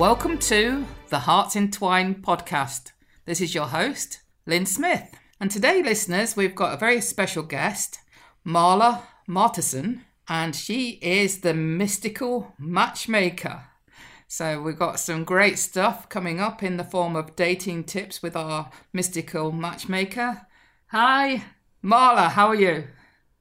Welcome to the Hearts Entwined podcast. This is your host, Lynn Smith. And today, listeners, we've got a very special guest, Marla Martenson, and she is the mystical matchmaker. So, we've got some great stuff coming up in the form of dating tips with our mystical matchmaker. Hi, Marla, how are you?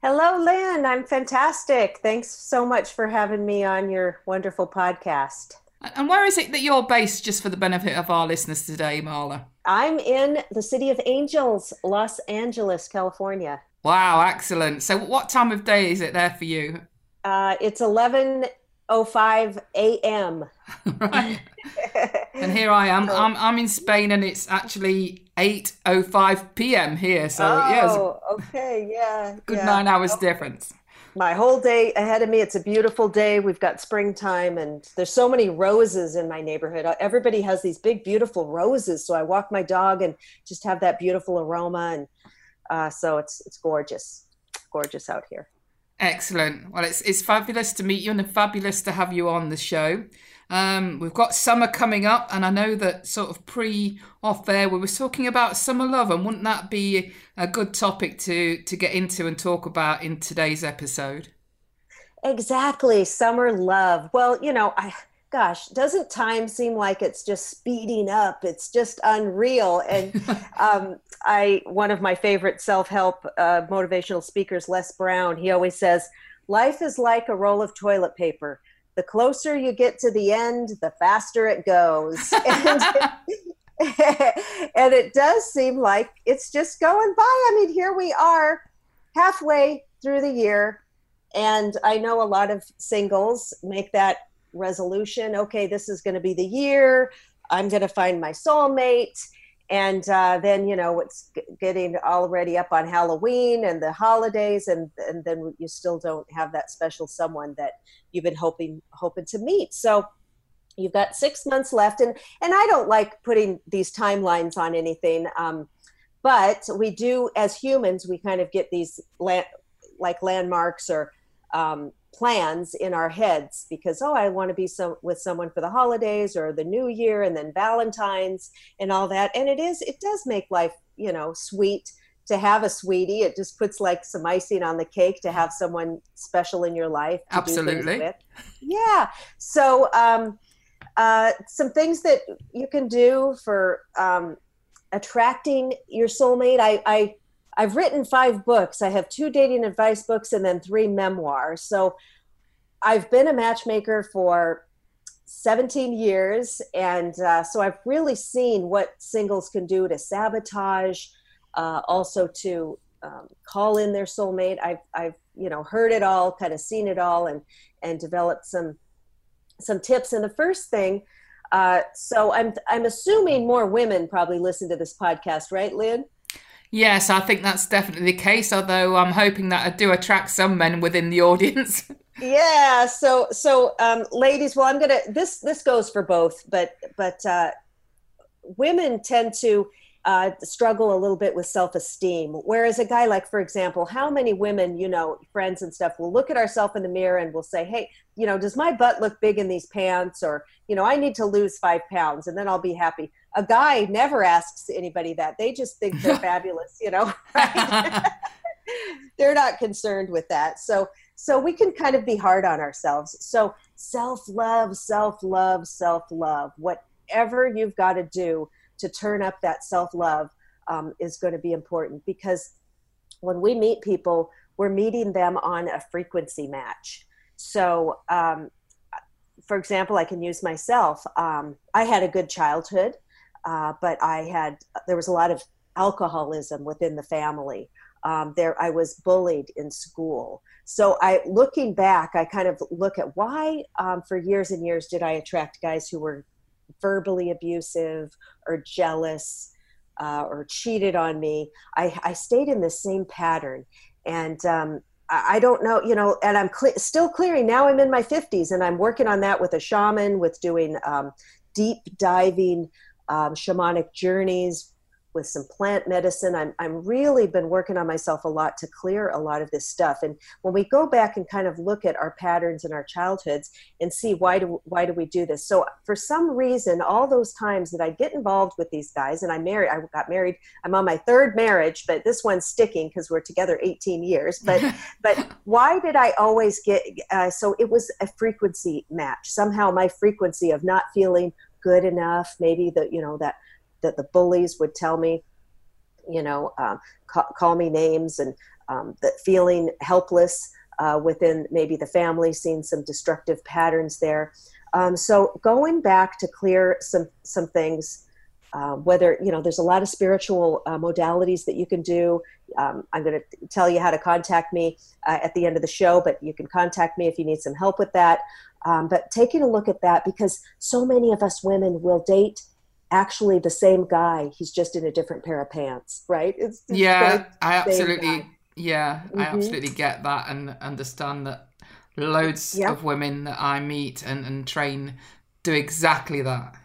Hello, Lynn. I'm fantastic. Thanks so much for having me on your wonderful podcast. And where is it that you're based, just for the benefit of our listeners today, Marla? I'm in the city of Angels, Los Angeles, California. Wow, excellent. So, what time of day is it there for you? Uh, it's 11:05 a.m. right. and here I am. I'm I'm in Spain, and it's actually 8:05 p.m. here. So, oh, yeah, okay, yeah, good yeah. nine hours Okay. difference. My whole day ahead of me. It's a beautiful day. We've got springtime, and there's so many roses in my neighborhood. Uh, Everybody has these big, beautiful roses. So I walk my dog and just have that beautiful aroma, and uh, so it's it's gorgeous, gorgeous out here. Excellent. Well, it's it's fabulous to meet you and fabulous to have you on the show. Um, we've got summer coming up, and I know that sort of pre off there we were talking about summer love, and wouldn't that be a good topic to to get into and talk about in today's episode? Exactly, summer love. Well, you know, I gosh, doesn't time seem like it's just speeding up? It's just unreal. And um, I, one of my favorite self-help uh, motivational speakers, Les Brown, he always says, "Life is like a roll of toilet paper. The closer you get to the end, the faster it goes." and, and it does seem like it's just going by. I mean, here we are, halfway through the year and I know a lot of singles make that resolution okay, this is going to be the year. I'm going to find my soulmate. And uh, then, you know, it's getting already up on Halloween and the holidays, and, and then you still don't have that special someone that you've been hoping hoping to meet. So you've got six months left, and and I don't like putting these timelines on anything, um, but we do as humans, we kind of get these la- like landmarks or um, plans in our heads because oh i want to be some with someone for the holidays or the new year and then valentine's and all that and it is it does make life you know sweet to have a sweetie it just puts like some icing on the cake to have someone special in your life to do Absolutely. with. yeah so um uh some things that you can do for um attracting your soulmate i i I've written five books. I have two dating advice books and then three memoirs. So I've been a matchmaker for 17 years. And uh, so I've really seen what singles can do to sabotage, uh, also to um, call in their soulmate. I've, I've, you know, heard it all, kind of seen it all and, and developed some, some tips. And the first thing, uh, so I'm, I'm assuming more women probably listen to this podcast, right, Lynn? Yes, I think that's definitely the case. Although I'm hoping that I do attract some men within the audience. yeah so so um ladies well i'm gonna this this goes for both but but uh women tend to uh struggle a little bit with self-esteem whereas a guy like for example how many women you know friends and stuff will look at ourselves in the mirror and will say hey you know does my butt look big in these pants or you know i need to lose five pounds and then i'll be happy a guy never asks anybody that. They just think they're fabulous you know right? they're not concerned with that. So so we can kind of be hard on ourselves. So self love self love self love whatever you've got to do to turn up that self love um, is going to be important because when we meet people we're meeting them on a frequency match. So um, for example i can use myself. Um, i had a good childhood uh, but i had there was a lot of alcoholism within the family Um, there, I was bullied in school. So I, looking back, I kind of look at why, um, for years and years, did I attract guys who were verbally abusive or jealous uh, or cheated on me? I, I stayed in the same pattern, and um, I don't know, you know, and I'm cl- still clearing. Now I'm in my 50s and I'm working on that with a shaman, with doing um, deep diving um, shamanic journeys, with some plant medicine. I'm, I'm really been working on myself a lot to clear a lot of this stuff. And when we go back and kind of look at our patterns in our childhoods and see why do why do we do this? So for some reason, all those times that I get involved with these guys, and I married, I got married. I'm on my third marriage, but this one's sticking because we're together 18 years. But but why did I always get? Uh, so it was a frequency match. Somehow my frequency of not feeling good enough, maybe that you know that that the bullies would tell me, you know, um, ca- call me names and um, that feeling helpless uh, within maybe the family, seeing some destructive patterns there. Um, so going back to clear some some things. Uh, whether you know there's a lot of spiritual uh, modalities that you can do um, i'm going to tell you how to contact me uh, at the end of the show but you can contact me if you need some help with that um, but taking a look at that because so many of us women will date actually the same guy. He's just in a different pair of pants, right? It's, it's yeah, I absolutely, yeah, mm-hmm. I absolutely get that and understand that loads yep. of women that I meet and, and train do exactly that.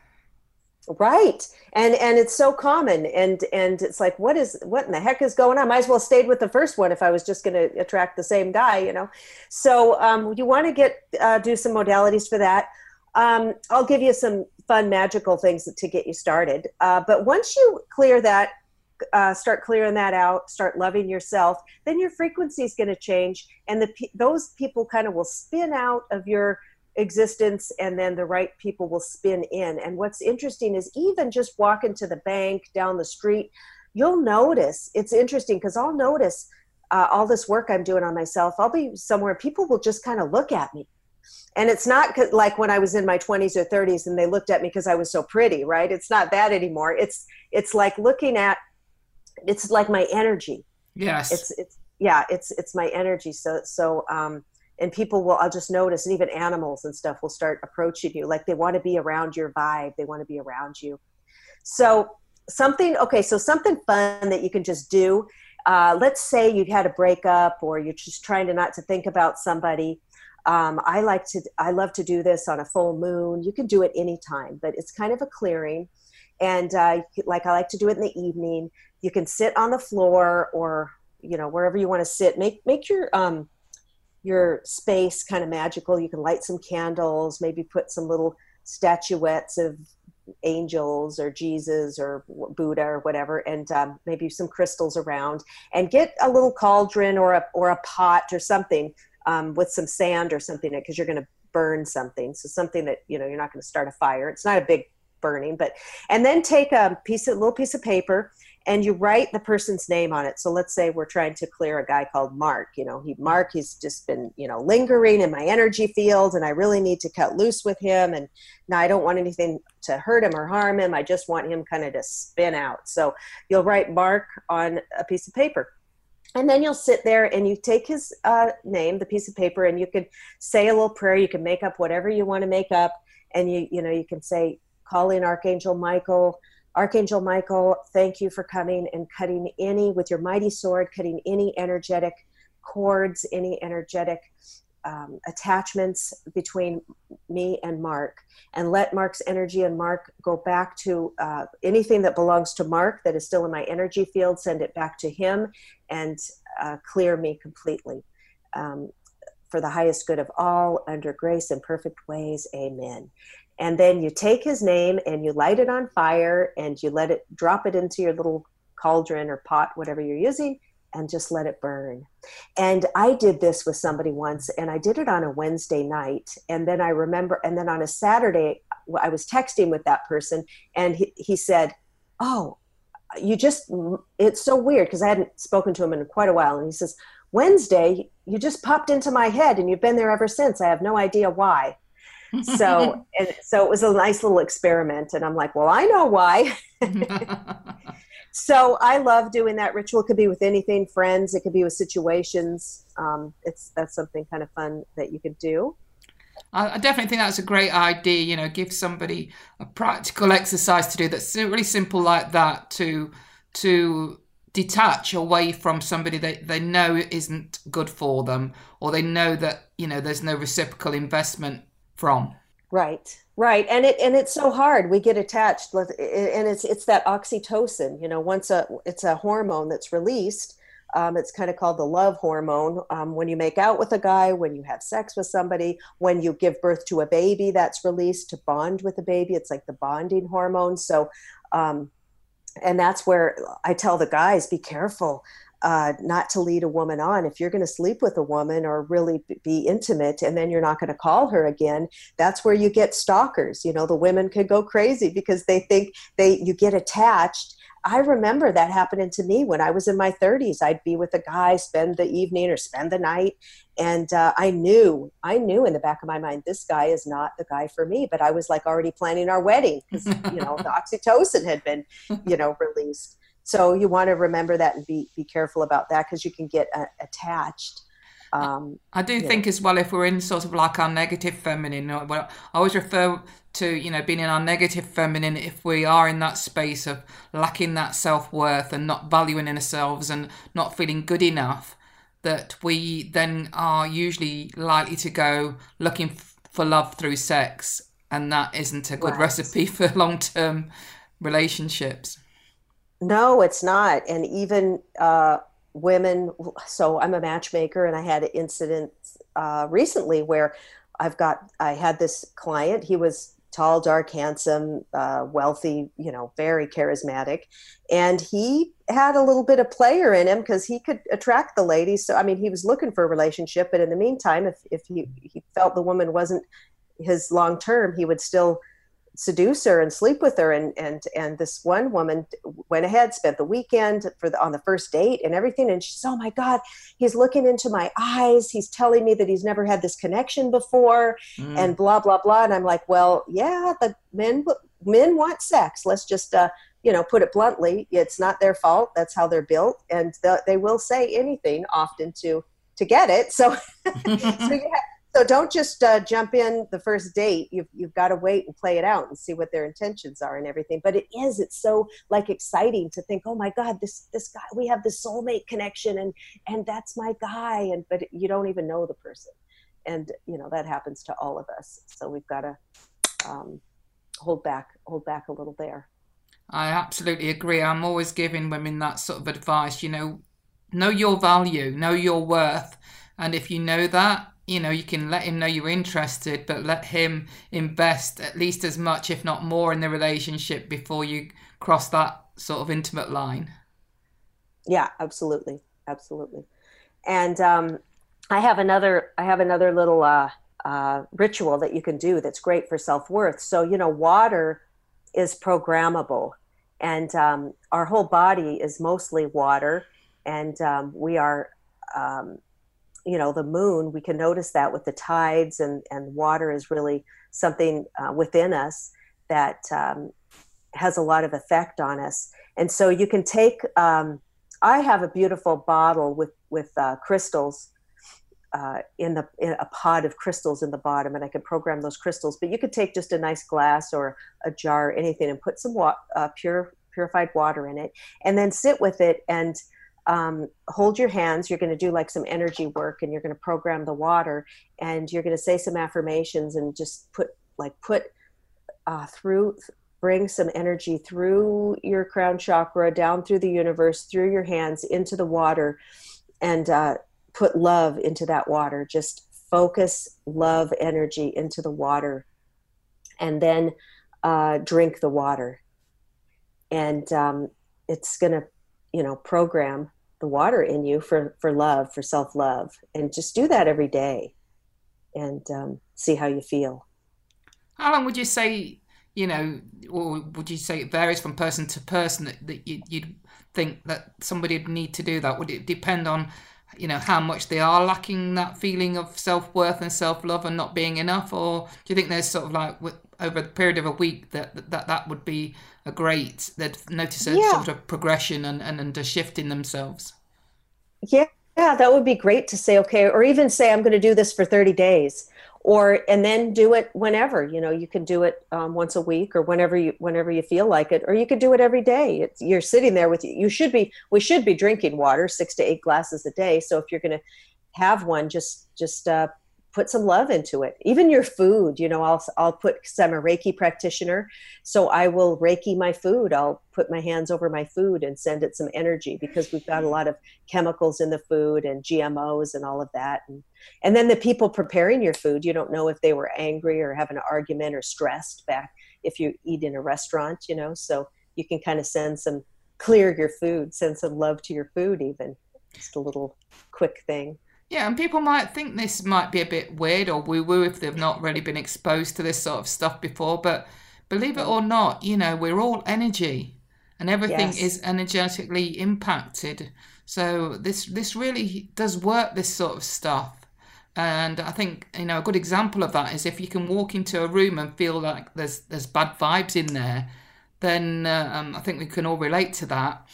Right. And and it's so common and and it's like what is what in the heck is going on? I Might as well stayed with the first one if I was just going to attract the same guy, you know. So um, you want to get uh, do some modalities for that. Um, I'll give you some fun, magical things to get you started. Uh, but once you clear that, uh, start clearing that out, start loving yourself, then your frequency is going to change, and the those people kind of will spin out of your existence, and then the right people will spin in. And what's interesting is even just walking to the bank down the street, you'll notice. It's interesting because I'll notice. Uh, all this work I'm doing on myself, I'll be somewhere, people will just kind of look at me and it's not like when i was in my 20s or 30s and they looked at me because i was so pretty right it's not that anymore it's it's like looking at it's like my energy yes it's it's yeah it's it's my energy so so um and people will i'll just notice and even animals and stuff will start approaching you like they want to be around your vibe they want to be around you so something okay so something fun that you can just do uh, let's say you had a breakup or you're just trying to not to think about somebody um, I like to, I love to do this on a full moon. You can do it anytime, but it's kind of a clearing. And uh, like I like to do it in the evening. You can sit on the floor or, you know, wherever you want to sit. Make, make your, um, your space kind of magical. You can light some candles, maybe put some little statuettes of angels or Jesus or Buddha or whatever, and um, maybe some crystals around, and get a little cauldron or a or a pot or something um, with some sand or something because you're going to burn something. So something that you know you're not going to start a fire. It's not a big burning, but and then take a piece of little piece of paper and you write the person's name on it. So let's say we're trying to clear a guy called Mark. You know, he Mark, he's just been, you know, lingering in my energy field and I really need to cut loose with him. And now I don't want anything to hurt him or harm him. I just want him kind of to spin out. So you'll write Mark on a piece of paper and then you'll sit there and you take his uh, name the piece of paper and you can say a little prayer you can make up whatever you want to make up and you you know you can say call in archangel michael archangel michael thank you for coming and cutting any with your mighty sword cutting any energetic cords any energetic um, attachments between me and Mark and let Mark's energy and Mark go back to uh, anything that belongs to Mark that is still in my energy field, send it back to him and uh, clear me completely. Um, for the highest good of all, under grace and perfect ways, amen. And then you take his name and you light it on fire and you let it drop it into your little cauldron or pot, whatever you're using, and just let it burn. And I did this with somebody once, and I did it on a Wednesday night. And then I remember, and then on a Saturday, I was texting with that person, and he, he said, Oh, you just, it's so weird because I hadn't spoken to him in quite a while. And he says, Wednesday, you just popped into my head, and you've been there ever since. I have no idea why. So and so it was a nice little experiment and i'm like well i know why so I love doing that ritual. It could be with anything, friends. It could be with situations. Um, it's that's something kind of fun that you could do. I definitely think that's a great idea. You know, give somebody a practical exercise to do that's really simple like that to to detach away from somebody that they know isn't good for them, or they know that you know there's no reciprocal investment from. Right, right, and it and it's so hard. We get attached, and it's it's that oxytocin. You know, once a it's a hormone that's released um, it's kind of called the love hormone. Um, when you make out with a guy, when you have sex with somebody, when you give birth to a baby, that's released to bond with the baby. It's like the bonding hormone. So, um, and that's where I tell the guys be careful. Uh, not to lead a woman on. If you're going to sleep with a woman or really be intimate and then you're not going to call her again, that's where you get stalkers. You know, the women could go crazy because they think they you get attached I remember that happening to me when I was in my 30s. I'd be with a guy, spend the evening or spend the night, and uh, I knew, I knew in the back of my mind, this guy is not the guy for me. But I was like already planning our wedding because you know the oxytocin had been, you know, released. So you want to remember that and be be careful about that because you can get uh, attached. Um, I do think as well if we're in sort of like our negative feminine. Well, I always refer to you know being in our negative feminine if we are in that space of lacking that self-worth and not valuing ourselves and not feeling good enough that we then are usually likely to go looking f- for love through sex and that isn't a good right. recipe for long-term relationships no it's not and even uh, women so i'm a matchmaker and i had an incident uh, recently where i've got i had this client he was tall, dark, handsome, uh, wealthy, you know, very charismatic. And he had a little bit of player in him because he could attract the ladies. So, I mean, he was looking for a relationship, but in the meantime, if, if he, he felt the woman wasn't his long term, he would still seduce her and sleep with her and and and this one woman went ahead spent the weekend for the, on the first date and everything and she's oh my god he's looking into my eyes. He's telling me that he's never had this connection before mm. and blah blah blah and i'm like well yeah the men men want sex. Let's just uh you know put it bluntly it's not their fault. That's how they're built and the, they will say anything often to to get it. So so you have so don't just uh, jump in the first date. You've you've got to wait and play it out and see what their intentions are and everything. But it is it's so like exciting to think, oh my God, this this guy we have the soulmate connection and and that's my guy. And but you don't even know the person, and you know that happens to all of us. So we've got to um, hold back hold back a little there. I absolutely agree. I'm always giving women that sort of advice. You know, know your value, know your worth, and if you know that you know, you can let him know you're interested, but let him invest at least as much, if not more, in the relationship before you cross that sort of intimate line. Yeah, absolutely, absolutely. And um, I have another, I have another little uh, uh, ritual that you can do that's great for self worth. So you know, water is programmable, and um, our whole body is mostly water, and um, we are um, you know the moon we can notice that with the tides and and water is really something uh, within us that um, has a lot of effect on us. And so you can take um, i have a beautiful bottle with with uh, crystals uh, in the in a pod of crystals in the bottom and i can program those crystals but you could take just a nice glass or a jar or anything and put some wa- uh, pure purified water in it and then sit with it and um, hold your hands. You're going to do like some energy work and you're going to program the water and you're going to say some affirmations and just put like put uh, through bring some energy through your crown chakra down through the universe through your hands into the water and uh, put love into that water just focus love energy into the water and then uh, drink the water and um, it's going to you know program the water in you for for love for self love and just do that every day and um, see how you feel. How long would you say you know or would you say it varies from person to person that, that you, would think that somebody would need to do that? Would it depend on you know how much they are lacking that feeling of self-worth and self-love and not being enough? Or do you think there's sort of like over the period of a week that that that would be a great they'd notice a yeah. sort of progression and, and, and a shift in themselves. Yeah yeah that would be great to say okay or even say i'm going to do this for 30 days or and then do it whenever you know you can do it um, once a week or whenever you whenever you feel like it or you could do it every day. It's, you're sitting there with you you should be we should be drinking water six to eight glasses a day. So if you're going to have one just just uh, put some love into it. Even your food, you know, I'll I'll put because I'm a Reiki practitioner, so I will Reiki my food. I'll put my hands over my food and send it some energy because we've got a lot of chemicals in the food and GMOs and all of that. And and then the people preparing your food, you don't know if they were angry or have an argument or stressed back if you eat in a restaurant, you know. So you can kind of send some clear your food, send some love to your food, even just a little quick thing. Yeah, and people might think this might be a bit weird or woo woo if they've not really been exposed to this sort of stuff before. But believe it or not, you know, we're all energy and everything yes. is energetically impacted. So this this really does work, this sort of stuff. And I think you know a good example of that is if you can walk into a room and feel like there's there's bad vibes in there, then uh, um, I think we can all relate to that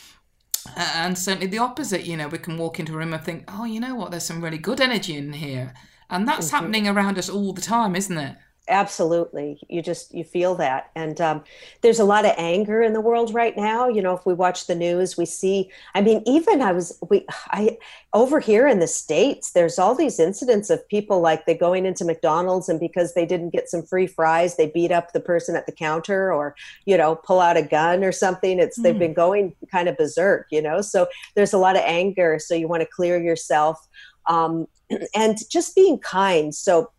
and certainly the opposite you know we can walk into a room and think oh you know what? There's some really good energy in here. And that's mm-hmm. happening around us all the time isn't it absolutely. You just you feel that. And um, there's a lot of anger in the world right now. You know if we watch the news we see i mean even i was we i over here in the states there's all these incidents of people like they going into mcdonald's and because they didn't get some free fries they beat up the person at the counter or you know pull out a gun or something. It's mm. they've been going kind of berserk you know? So there's a lot of anger. So you want to clear yourself. Um, and just being kind. So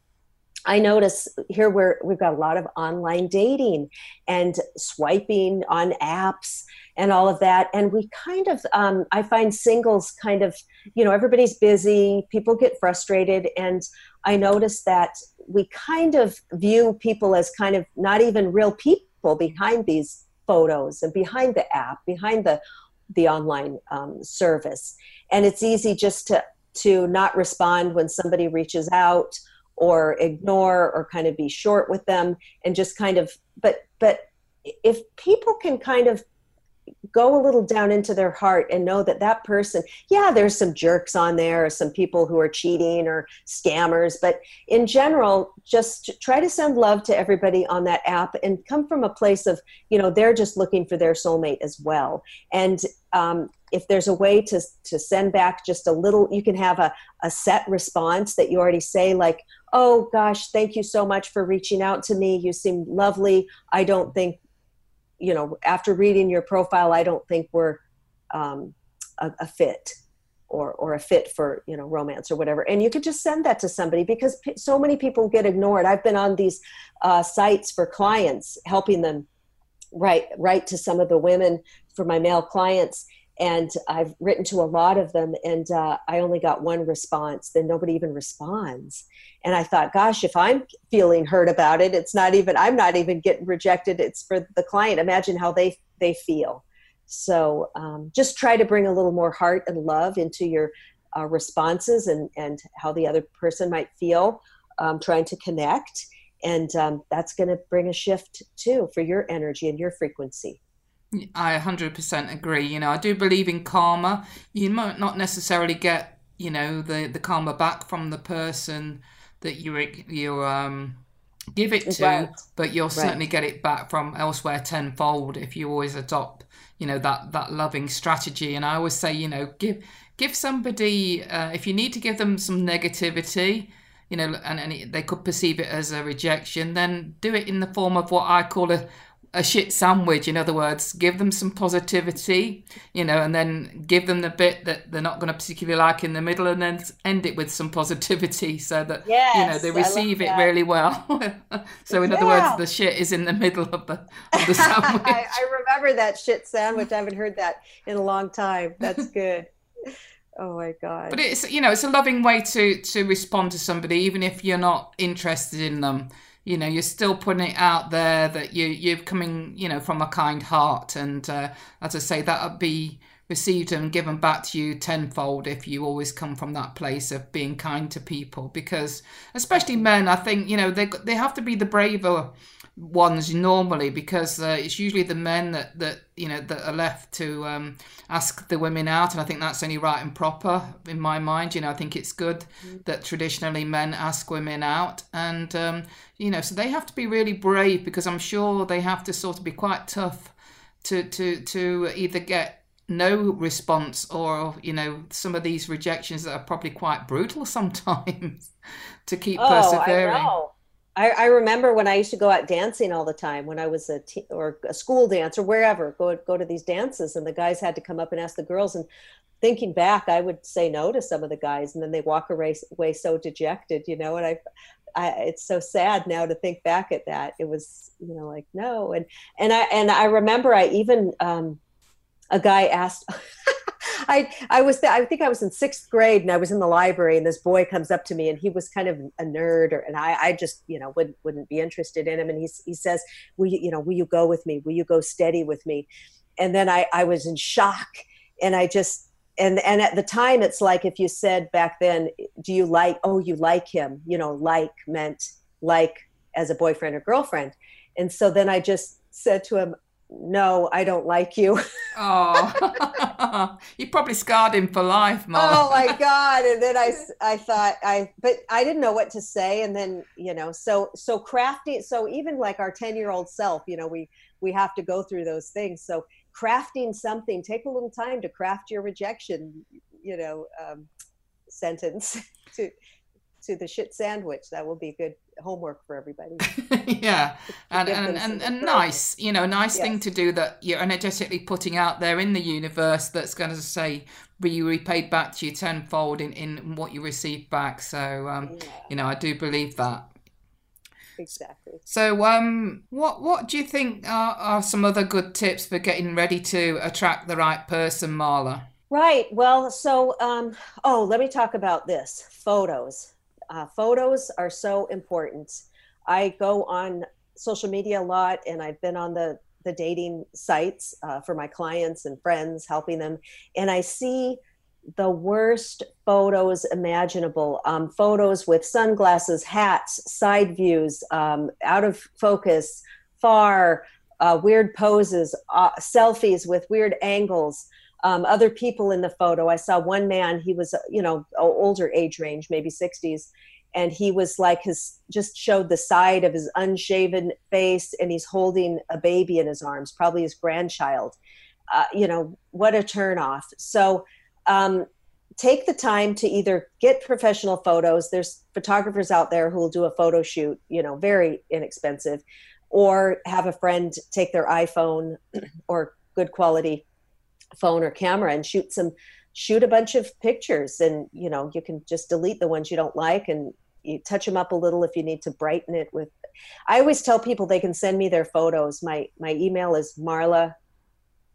I notice here where we've got a lot of online dating and swiping on apps and all of that. And we kind of, um, I find singles kind of, you know, everybody's busy, people get frustrated. And I notice that we kind of view people as kind of not even real people behind these photos and behind the app, behind the, the online um, service. And it's easy just to, to not respond when somebody reaches out or ignore or kind of be short with them and just kind of but but if people can kind of go a little down into their heart and know that that person yeah there's some jerks on there or some people who are cheating or scammers but in general just try to send love to everybody on that app and come from a place of you know they're just looking for their soulmate as well. And um, if there's a way to to send back just a little you can have a, a set response that you already say like oh gosh thank you so much for reaching out to me. You seem lovely. I don't think you know after reading your profile i don't think we're um, a, a, fit or or a fit for you know romance or whatever. And you could just send that to somebody because p- so many people get ignored. I've been on these uh, sites for clients helping them write write to some of the women for my male clients and I've written to a lot of them, and uh, I only got one response. Then nobody even responds, and I thought, gosh, if I'm feeling hurt about it, it's not even I'm not even getting rejected. It's for the client. Imagine how they they feel. So um, just try to bring a little more heart and love into your uh, responses and and how the other person might feel, um, trying to connect, and um, that's going to bring a shift too for your energy and your frequency. I 100% agree. You know, I do believe in karma. You might not necessarily get, you know, the, the karma back from the person that you you um give it to, right. but you'll right. certainly get it back from elsewhere tenfold if you always adopt, you know, that that loving strategy. And I always say, you know, give give somebody uh, if you need to give them some negativity, you know, and, and they could perceive it as a rejection, then do it in the form of what I call a a shit sandwich in other words give them some positivity you know and then give them the bit that they're not going to particularly like in the middle and then end it with some positivity so that yes, you know they receive it really well. So in yeah. other words the shit is in the middle of the, of the sandwich. I, I remember that shit sandwich. I haven't heard that in a long time. That's good. Oh my god. But it's you know it's a loving way to to respond to somebody even if you're not interested in them you know you're still putting it out there that you you're coming you know from a kind heart. And uh, as i say that would be received and given back to you tenfold if you always come from that place of being kind to people. Because especially men i think you know they they have to be the braver ones normally because uh, it's usually the men that that you know that are left to um, ask the women out and i think that's only right and proper in my mind you know i think it's good mm-hmm. that traditionally men ask women out and um, you know so they have to be really brave because i'm sure they have to sort of be quite tough to to to either get no response or you know some of these rejections that are probably quite brutal sometimes to keep oh, persevering I know. I, I, remember when I used to go out dancing all the time when I was a te- or a school dance or wherever go go to these dances and the guys had to come up and ask the girls and thinking back I would say no to some of the guys and then they walk away, away so dejected you know and I, I it's so sad now to think back at that. It was you know like no and and I and I remember I even um, a guy asked I I was I think I was in sixth grade and I was in the library and this boy comes up to me and he was kind of a nerd or, and I I just you know wouldn't wouldn't be interested in him. And he he says will you you know will you go with me? Will you go steady with me? And then I I was in shock and I just and and at the time it's like if you said back then do you like oh you like him you know like meant like as a boyfriend or girlfriend? And so then I just said to him no, I don't like you. oh, you probably scarred him for life, Mom. Oh my God. And then I, I thought I, but I didn't know what to say. And then, you know, so, so crafting, so even like our 10 year old self, you know, we, we have to go through those things. So crafting something, take a little time to craft your rejection, you know, um, sentence to, to the shit sandwich. That will be good homework for everybody. yeah, and and, and, and nice, you know, a nice yes. thing to do that you're energetically putting out there in the universe that's going to say be repaid back to you tenfold in, in what you receive back. So, um, yeah. you know, I do believe that. Exactly. So, um, what what do you think are, are some other good tips for getting ready to attract the right person, Marla? Right. Well, so um, oh, let me talk about this photos. Uh, photos are so important. I go on social media a lot, and I've been on the the dating sites uh, for my clients and friends, helping them, and I see the worst photos imaginable um, photos with sunglasses hats side views um, out of focus far uh, weird poses uh, selfies with weird angles um, other people in the photo. I saw one man, he was, you know, older age range, maybe 60s. And he was like his, just showed the side of his unshaven face, and he's holding a baby in his arms, probably his grandchild. Uh, you know, what a turnoff. So, um, take the time to either get professional photos. There's photographers out there who will do a photo shoot, you know, very inexpensive, or have a friend take their iPhone or good quality phone or camera and shoot some shoot a bunch of pictures. And you know you can just delete the ones you don't like and you touch them up a little if you need to brighten it with i always tell people they can send me their photos. My my email is marla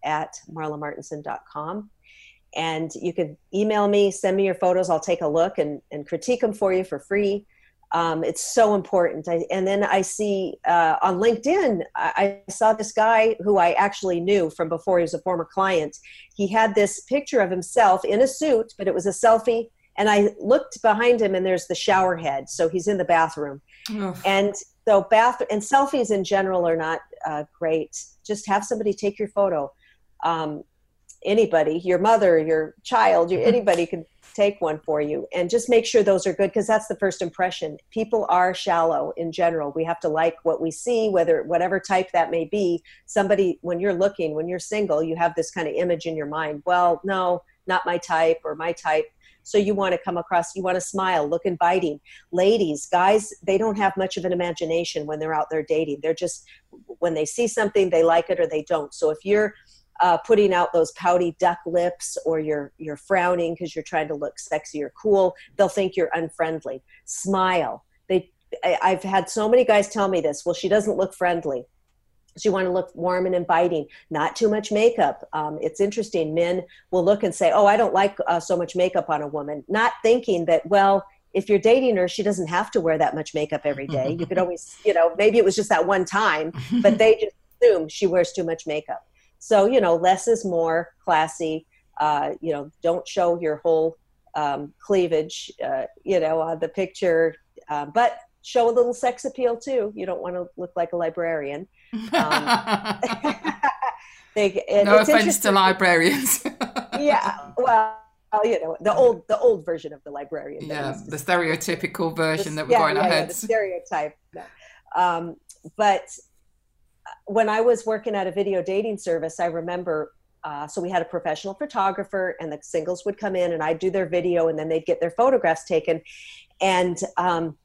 at marlamartenson.com and you can email me send me your photos. I'll take a look and, and critique them for you for free um, it's so important. I, and then I see uh, on LinkedIn, I, I, saw this guy who I actually knew from before he was a former client. He had this picture of himself in a suit, but it was a selfie. And I looked behind him, and there's the shower head. So he's in the bathroom. And so, bath and selfies in general are not uh, great. Just have somebody take your photo. Um, anybody, your mother, your child, your, anybody can take one for you. And just make sure those are good because that's the first impression. People are shallow in general. We have to like what we see whether whatever type that may be. Somebody when you're looking when you're single you have this kind of image in your mind. Well no not my type or my type. So you want to come across you want to smile look inviting. Ladies guys they don't have much of an imagination when they're out there dating. They're just when they see something they like it or they don't. So if you're uh, putting out those pouty duck lips or you're you're frowning because you're trying to look sexy or cool they'll think you're unfriendly. Smile. They I, i've had so many guys tell me this well she doesn't look friendly. She want to look warm and inviting not too much makeup. Um, it's interesting men will look and say oh i don't like uh, so much makeup on a woman not thinking that well if you're dating her she doesn't have to wear that much makeup every day. You could always you know maybe it was just that one time but they just assume she wears too much makeup so, you know, less is more classy. Uh, you know, don't show your whole um, cleavage, uh, you know, on the picture, uh, but show a little sex appeal too. You don't want to look like a librarian. Um, they, no offense to librarians. yeah, well, you know, the old the old version of the librarian. Yeah, the stereotypical version the, that we're yeah, going yeah, ahead. Yeah, the stereotype. Um, but when I was working at a video dating service, I remember. Uh, so we had a professional photographer, and the singles would come in, and I'd do their video, and then they'd get their photographs taken. And um,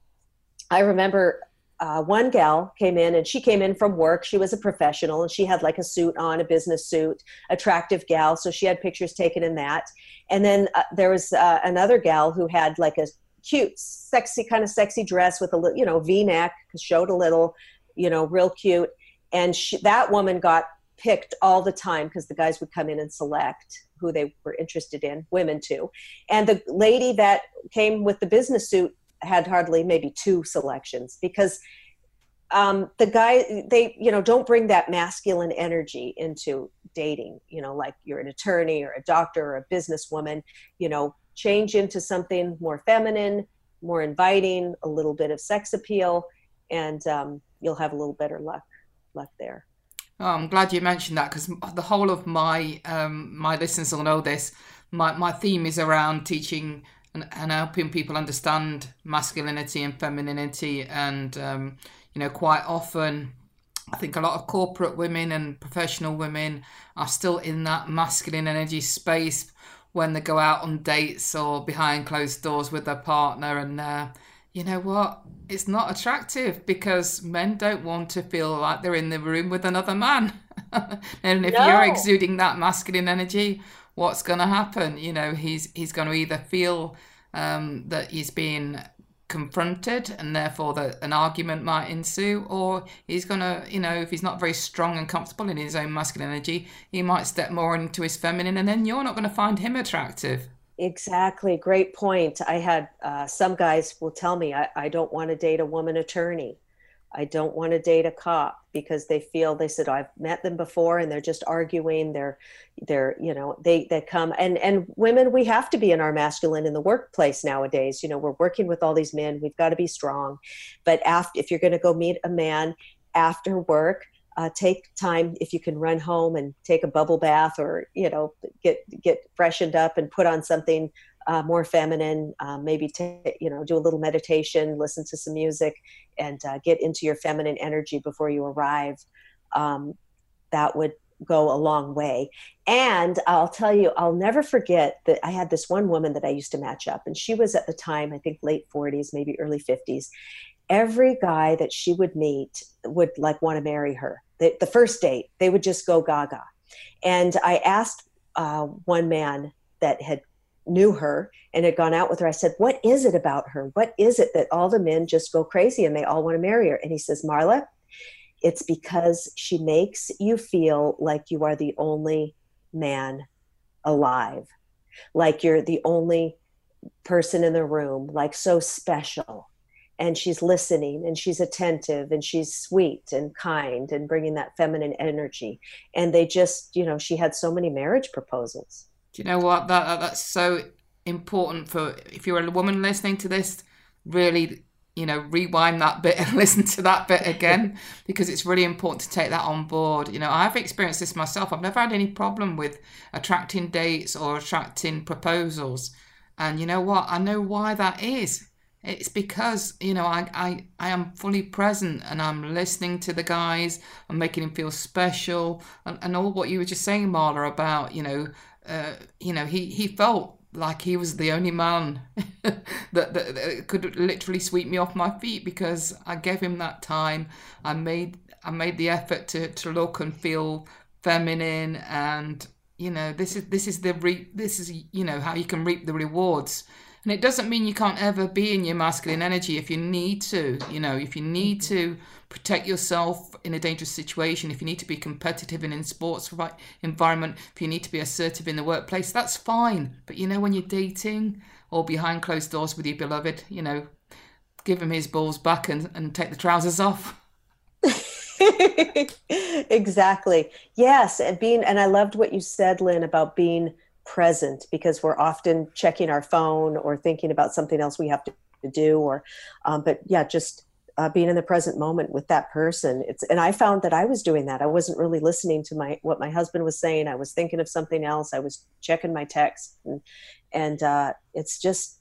I remember uh, one gal came in and she came in from work. She was a professional and she had like a suit on, a business suit, attractive gal. So she had pictures taken in that. And then uh, there was uh, another gal who had like a cute, sexy, kind of sexy dress with a little, you know, v neck, showed a little, you know, real cute. And she, that woman got picked all the time because the guys would come in and select who they were interested in, women too. And the lady that came with the business suit had hardly maybe two selections because um, the guy they you know don't bring that masculine energy into dating you know like you're an attorney or a doctor or a businesswoman you know change into something more feminine more inviting a little bit of sex appeal and um, you'll have a little better luck luck there. Oh, i'm glad you mentioned that because the whole of my um, my listeners will know this. My, my theme is around teaching and, and helping people understand masculinity and femininity and um, you know quite often I think a lot of corporate women and professional women are still in that masculine energy space when they go out on dates or behind closed doors with their partner and uh, you know what? It's not attractive because men don't want to feel like they're in the room with another man. And if no. you're exuding that masculine energy what's going to happen? You know he's he's going to either feel um, that he's being confronted and therefore that an argument might ensue or he's going to you know if he's not very strong and comfortable in his own masculine energy he might step more into his feminine and then you're not going to find him attractive exactly great point i had uh, some guys will tell me I, I don't want to date a woman attorney I don't want to date a cop because they feel they said I've met them before and they're just arguing. They're they're you know they they come and and women we have to be in our masculine in the workplace nowadays. You know we're working with all these men. We've got to be strong. But after if you're going to go meet a man after work, uh, take time if you can run home and take a bubble bath or you know get get freshened up and put on something uh, more feminine, uh, maybe t- you know do a little meditation, listen to some music, and uh, get into your feminine energy before you arrive. Um, that would go a long way. And I'll tell you, I'll never forget that I had this one woman that I used to match up, and she was at the time, I think, late 40s, maybe early 50s. Every guy that she would meet would like want to marry her. The, the first date, they would just go gaga. And I asked uh, one man that had knew her and had gone out with her. I said, What is it about her? What is it that all the men just go crazy and they all want to marry her? And he says, Marla, it's because she makes you feel like you are the only man alive, like you're the only person in the room, like so special. And she's listening and she's attentive and she's sweet and kind and bringing that feminine energy. And they just, you know, she had so many marriage proposals do you know what? That that's so important for if you're a woman listening to this. Really, you know, rewind that bit and listen to that bit again because it's really important to take that on board. You know, I've experienced this myself. I've never had any problem with attracting dates or attracting proposals. And you know what? I know why that is. It's because, you know, I, I, I am fully present and I'm listening to the guys. I'm making them feel special. And, and all what you were just saying, Marla, about, you know, uh, you know, he, he felt like he was the only man that, that, that, could literally sweep me off my feet because I gave him that time. I made I made the effort to, to look and feel feminine, and you know this is this is the re, this is you know how you can reap the rewards. And it doesn't mean you can't ever be in your masculine energy if you need to. You know, if you need mm-hmm. to protect yourself in a dangerous situation, if you need to be competitive in in sports environment, if you need to be assertive in the workplace, that's fine. But you know, when you're dating or behind closed doors with your beloved, you know, give him his balls back and, and take the trousers off. exactly. Yes, and being and I loved what you said, Lynn, about being present because we're often checking our phone or thinking about something else we have to, to do or um, but yeah just uh, being in the present moment with that person. It's and i found that i was doing that. I wasn't really listening to my what my husband was saying. I was thinking of something else. I was checking my text and and uh, it's just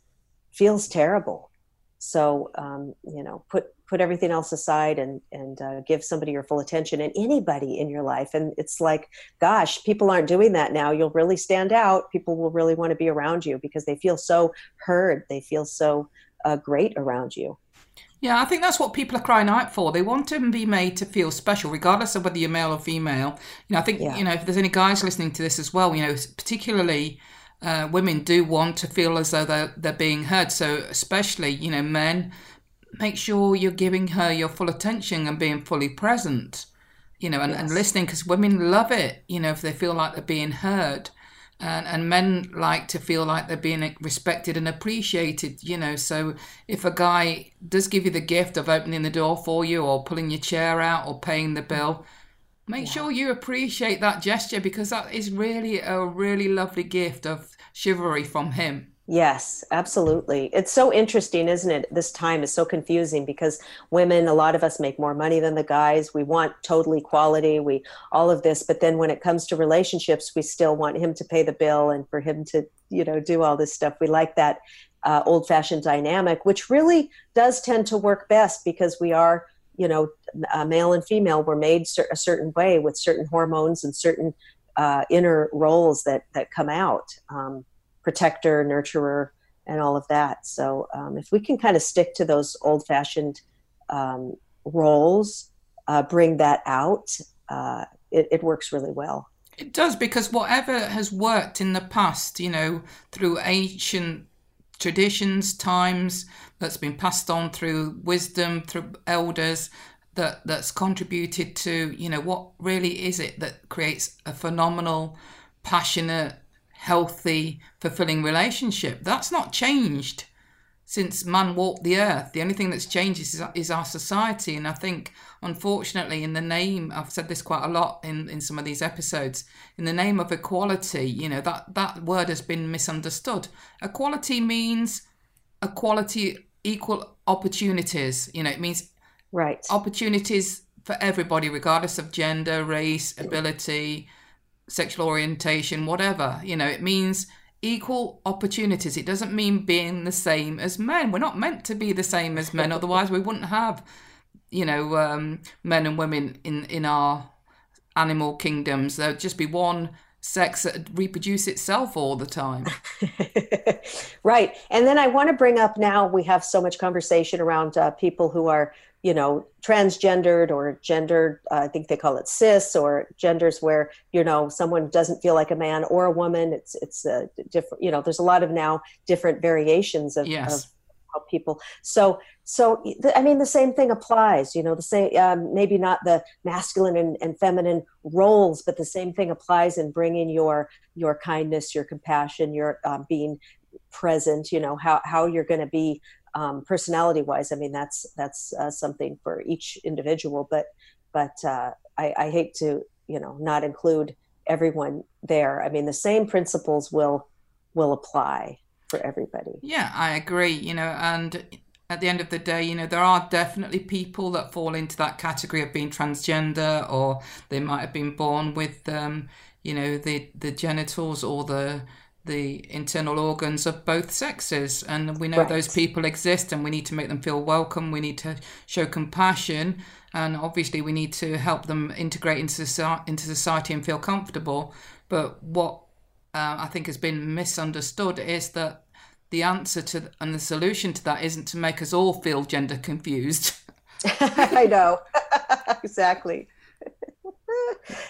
feels terrible so um, you know put put everything else aside and and uh, give somebody your full attention and anybody in your life and it's like gosh people aren't doing that now you'll really stand out people will really want to be around you because they feel so heard they feel so uh, great around you yeah, I think that's what people are crying out for. They want to be made to feel special, regardless of whether you're male or female. You know, I think yeah. you know if there's any guys listening to this as well, you know, particularly uh, women do want to feel as though they're they're being heard. So especially you know men make sure you're giving her your full attention and being fully present, you know, and, yes. and listening because women love it, you know, if they feel like they're being heard. And, and men like to feel like they're being respected and appreciated, you know. So if a guy does give you the gift of opening the door for you or pulling your chair out or paying the bill, make yeah. sure you appreciate that gesture because that is really a really lovely gift of chivalry from him. Yes, absolutely. It's so interesting, isn't it? This time is so confusing because women, a lot of us make more money than the guys. We want total equality, we all of this, but then when it comes to relationships, we still want him to pay the bill and for him to, you know, do all this stuff. We like that uh, old-fashioned dynamic, which really does tend to work best because we are, you know, uh, male and female. were made a certain way with certain hormones and certain uh, inner roles that that come out. Um, protector, nurturer, and all of that. So um, if we can kind of stick to those old fashioned um, roles, uh, bring that out, uh, it, it works really well. It does because whatever has worked in the past, you know, through ancient traditions, times that's been passed on through wisdom, through elders, that that's contributed to, you know, what really is it that creates a phenomenal, passionate, healthy, fulfilling relationship. That's not changed since man walked the earth. The only thing that's changed is, is our society. And I think, unfortunately, in the name, I've said this quite a lot in, in some of these episodes, in the name of equality, you know, that, that word has been misunderstood. Equality means equality, equal opportunities. You know, it means right opportunities for everybody, regardless of gender, race, ability, sexual orientation, whatever. You know, it means equal opportunities. It doesn't mean being the same as men. We're not meant to be the same as men, otherwise, we wouldn't have, you know, um, men and women in, in our animal kingdoms. There'd just be one sex that reproduce itself all the time. right. And then I want to bring up now we have so much conversation around uh, people who are you know transgendered or gendered uh, i think they call it cis or genders where you know someone doesn't feel like a man or a woman it's it's a different you know there's a lot of now different variations of, yes. of how people so so i mean the same thing applies you know the same um, maybe not the masculine and, and feminine roles but the same thing applies in bringing your your kindness your compassion your um, being present you know how how you're going to be um, personality wise i mean that's that's uh, something for each individual but but uh, I, I hate to you know not include everyone there. I mean the same principles will will apply for everybody. Yeah i agree you know and at the end of the day, you know, there are definitely people that fall into that category of being transgender, or they might have been born with, um, you know, the the genitals or the the internal organs of both sexes. And we know right. those people exist and we need to make them feel welcome. We need to show compassion. And obviously, we need to help them integrate into, into society and feel comfortable. But what uh, I think has been misunderstood is that the answer to and the solution to that isn't to make us all feel gender confused. I know. exactly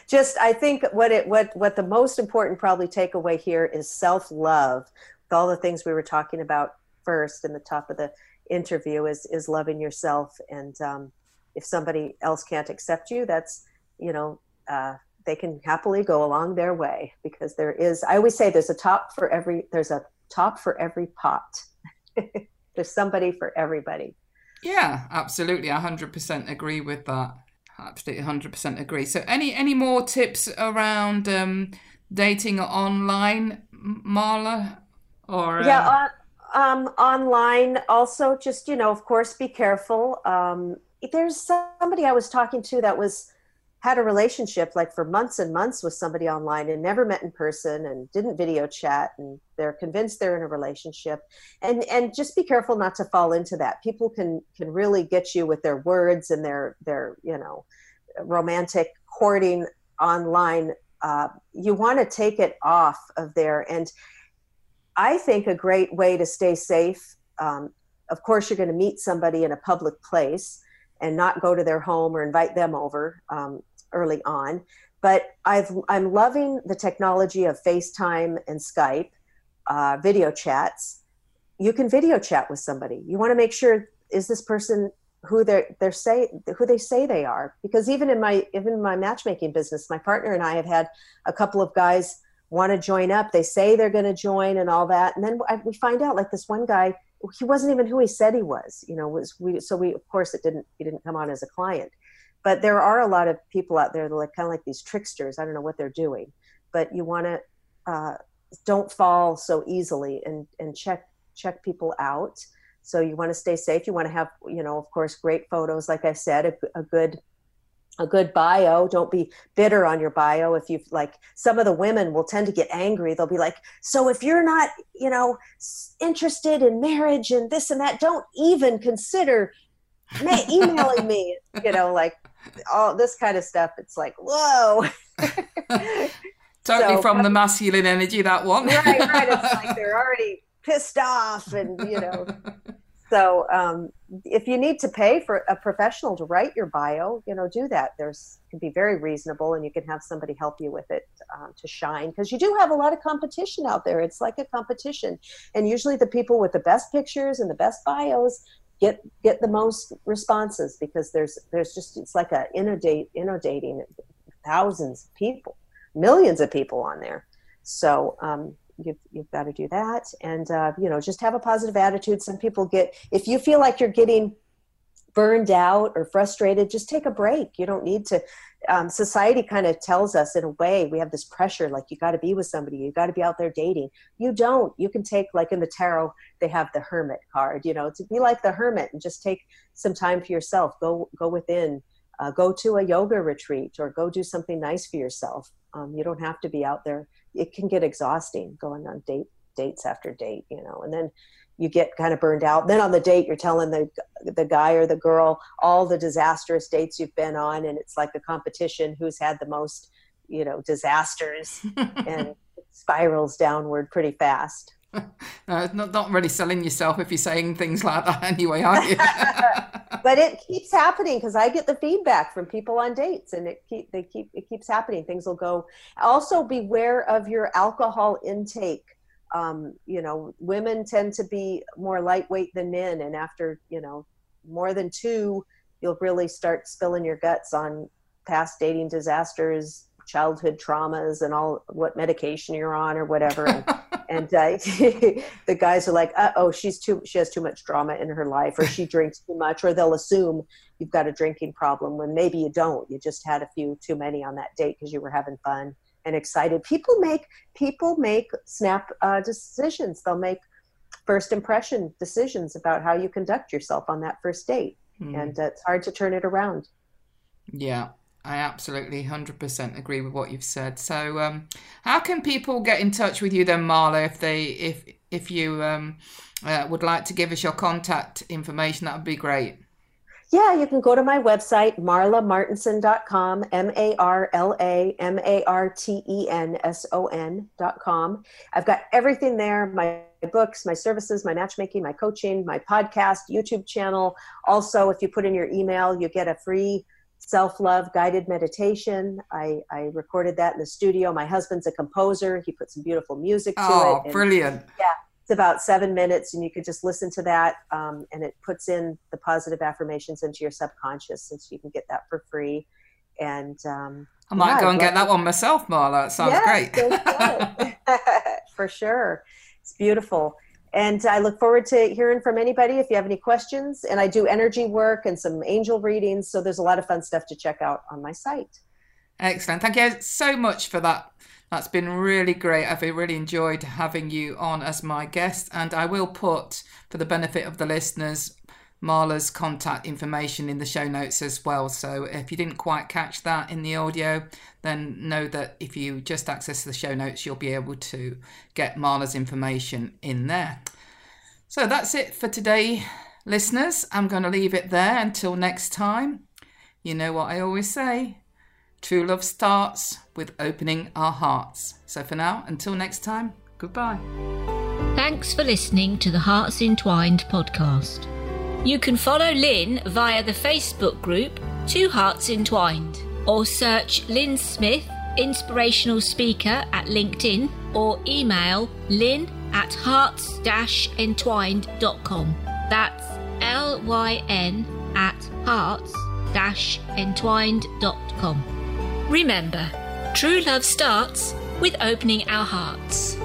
just I think what it what what the most important probably takeaway here is self love. With all the things we were talking about first in the top of the interview is is loving yourself, and um, if somebody else can't accept you, that's you know uh, they can happily go along their way because there is. I always say there's a top for every there's a top for every pot. there's somebody for everybody. Yeah, absolutely. I 100% agree with that absolutely 100% agree so any any more tips around um, dating online Marla? Or yeah, um, um, online also. Just you know, of course, be careful. Um, there's somebody I was talking to that was had a relationship like for months and months with somebody online and never met in person and didn't video chat and they're convinced they're in a relationship. And and just be careful not to fall into that. People can can really get you with their words and their their you know romantic courting online. Uh, you want to take it off of there. And i think a great way to stay safe um, of course you're going to meet somebody in a public place and not go to their home or invite them over. Um, early on. But I've, I'm loving the technology of FaceTime and Skype, uh, video chats. You can video chat with somebody. You want to make sure is this person who they're they're say who they say they are because even in my even in my matchmaking business my partner and i have had a couple of guys want to join up they say they're going to join and all that and then we find out like this one guy he wasn't even who he said he was you know was we so we of course it didn't he didn't come on as a client but there are a lot of people out there that are like kind of like these tricksters i don't know what they're doing but you want to uh, don't fall so easily and and check check people out. So you want to stay safe you want to have you know of course great photos like i said a, a good a good bio. Don't be bitter on your bio. If you've like some of the women will tend to get angry. They'll be like so if you're not you know interested in marriage and this and that don't even consider emailing me you know like all this kind of stuff it's like whoa. Totally so, from the masculine energy that one. Right right it's like they're already pissed off and you know. So um, if you need to pay for a professional to write your bio you know do that. There's can be very reasonable and you can have somebody help you with it um, to shine because you do have a lot of competition out there. It's like a competition. And usually the people with the best pictures and the best bios get get the most responses because there's there's just it's like a inundate inundating thousands of people millions of people on there. So um, you've, you've got to do that. And uh, you know just have a positive attitude. Some people get if you feel like you're getting burned out or frustrated just take a break. You don't need to um, society kind of tells us in a way we have this pressure like you got to be with somebody you got to be out there dating. You don't. You can take like in the tarot they have the hermit card you know to be like the hermit and just take some time for yourself. Go go within uh, go to a yoga retreat or go do something nice for yourself. Um, you don't have to be out there. It can get exhausting going on date dates after date you know and then you get kind of burned out then on the date you're telling the the guy or the girl all the disastrous dates you've been on and it's like a competition who's had the most you know disasters and spirals downward pretty fast no, not, not really selling yourself if you're saying things like that anyway, are you? but it keeps happening because I get the feedback from people on dates, and it keep they keep it keeps happening. Things will go. Also, beware of your alcohol intake. Um, you know, women tend to be more lightweight than men, and after you know more than two, you'll really start spilling your guts on past dating disasters, childhood traumas, and all what medication you're on or whatever. And, and uh, the guys are like, uh "Oh, she's too. She has too much drama in her life, or she drinks too much," or they'll assume you've got a drinking problem when maybe you don't. You just had a few too many on that date because you were having fun and excited. People make people make snap uh, decisions. They'll make first impression decisions about how you conduct yourself on that first date, mm. and uh, it's hard to turn it around. Yeah, I absolutely 100% agree with what you've said. So, um, how can people get in touch with you then, Marla, if they if if you um, uh, would like to give us your contact information? That would be great. Yeah, you can go to my website, marlamartenson.com, M A R L A M A R T E N S O N.com. I've got everything there my books, my services, my matchmaking, my coaching, my podcast, YouTube channel. Also, if you put in your email, you get a free self love guided meditation. I, I recorded that in the studio. My husband's a composer. He put some beautiful music to oh, it. Oh, brilliant. Yeah, it's about seven minutes, and you could just listen to that. Um, and it puts in the positive affirmations into your subconscious, since you can get that for free. And um, I might yeah, go and get that one myself, Marla. That sounds great. for sure. It's beautiful. And I look forward to hearing from anybody if you have any questions. And I do energy work and some angel readings. So there's a lot of fun stuff to check out on my site. Excellent. Thank you so much for that That's been really great. I've really enjoyed having you on as my guest, and I will put, for the benefit of the listeners, Marla's contact information in the show notes as well. So if you didn't quite catch that in the audio, then know that if you just access the show notes, you'll be able to get Marla's information in there. So that's it for today, listeners. I'm going to leave it there until next time. You know what I always say true love starts with opening our hearts. So for now, until next time, goodbye. Thanks for listening to the Hearts Entwined podcast. You can follow Lynn via the Facebook group Two Hearts Entwined or search Lynn Smith, inspirational speaker at LinkedIn or email lynn at hearts entwined.com. That's L Y N at hearts entwined.com. Remember, true love starts with opening our hearts.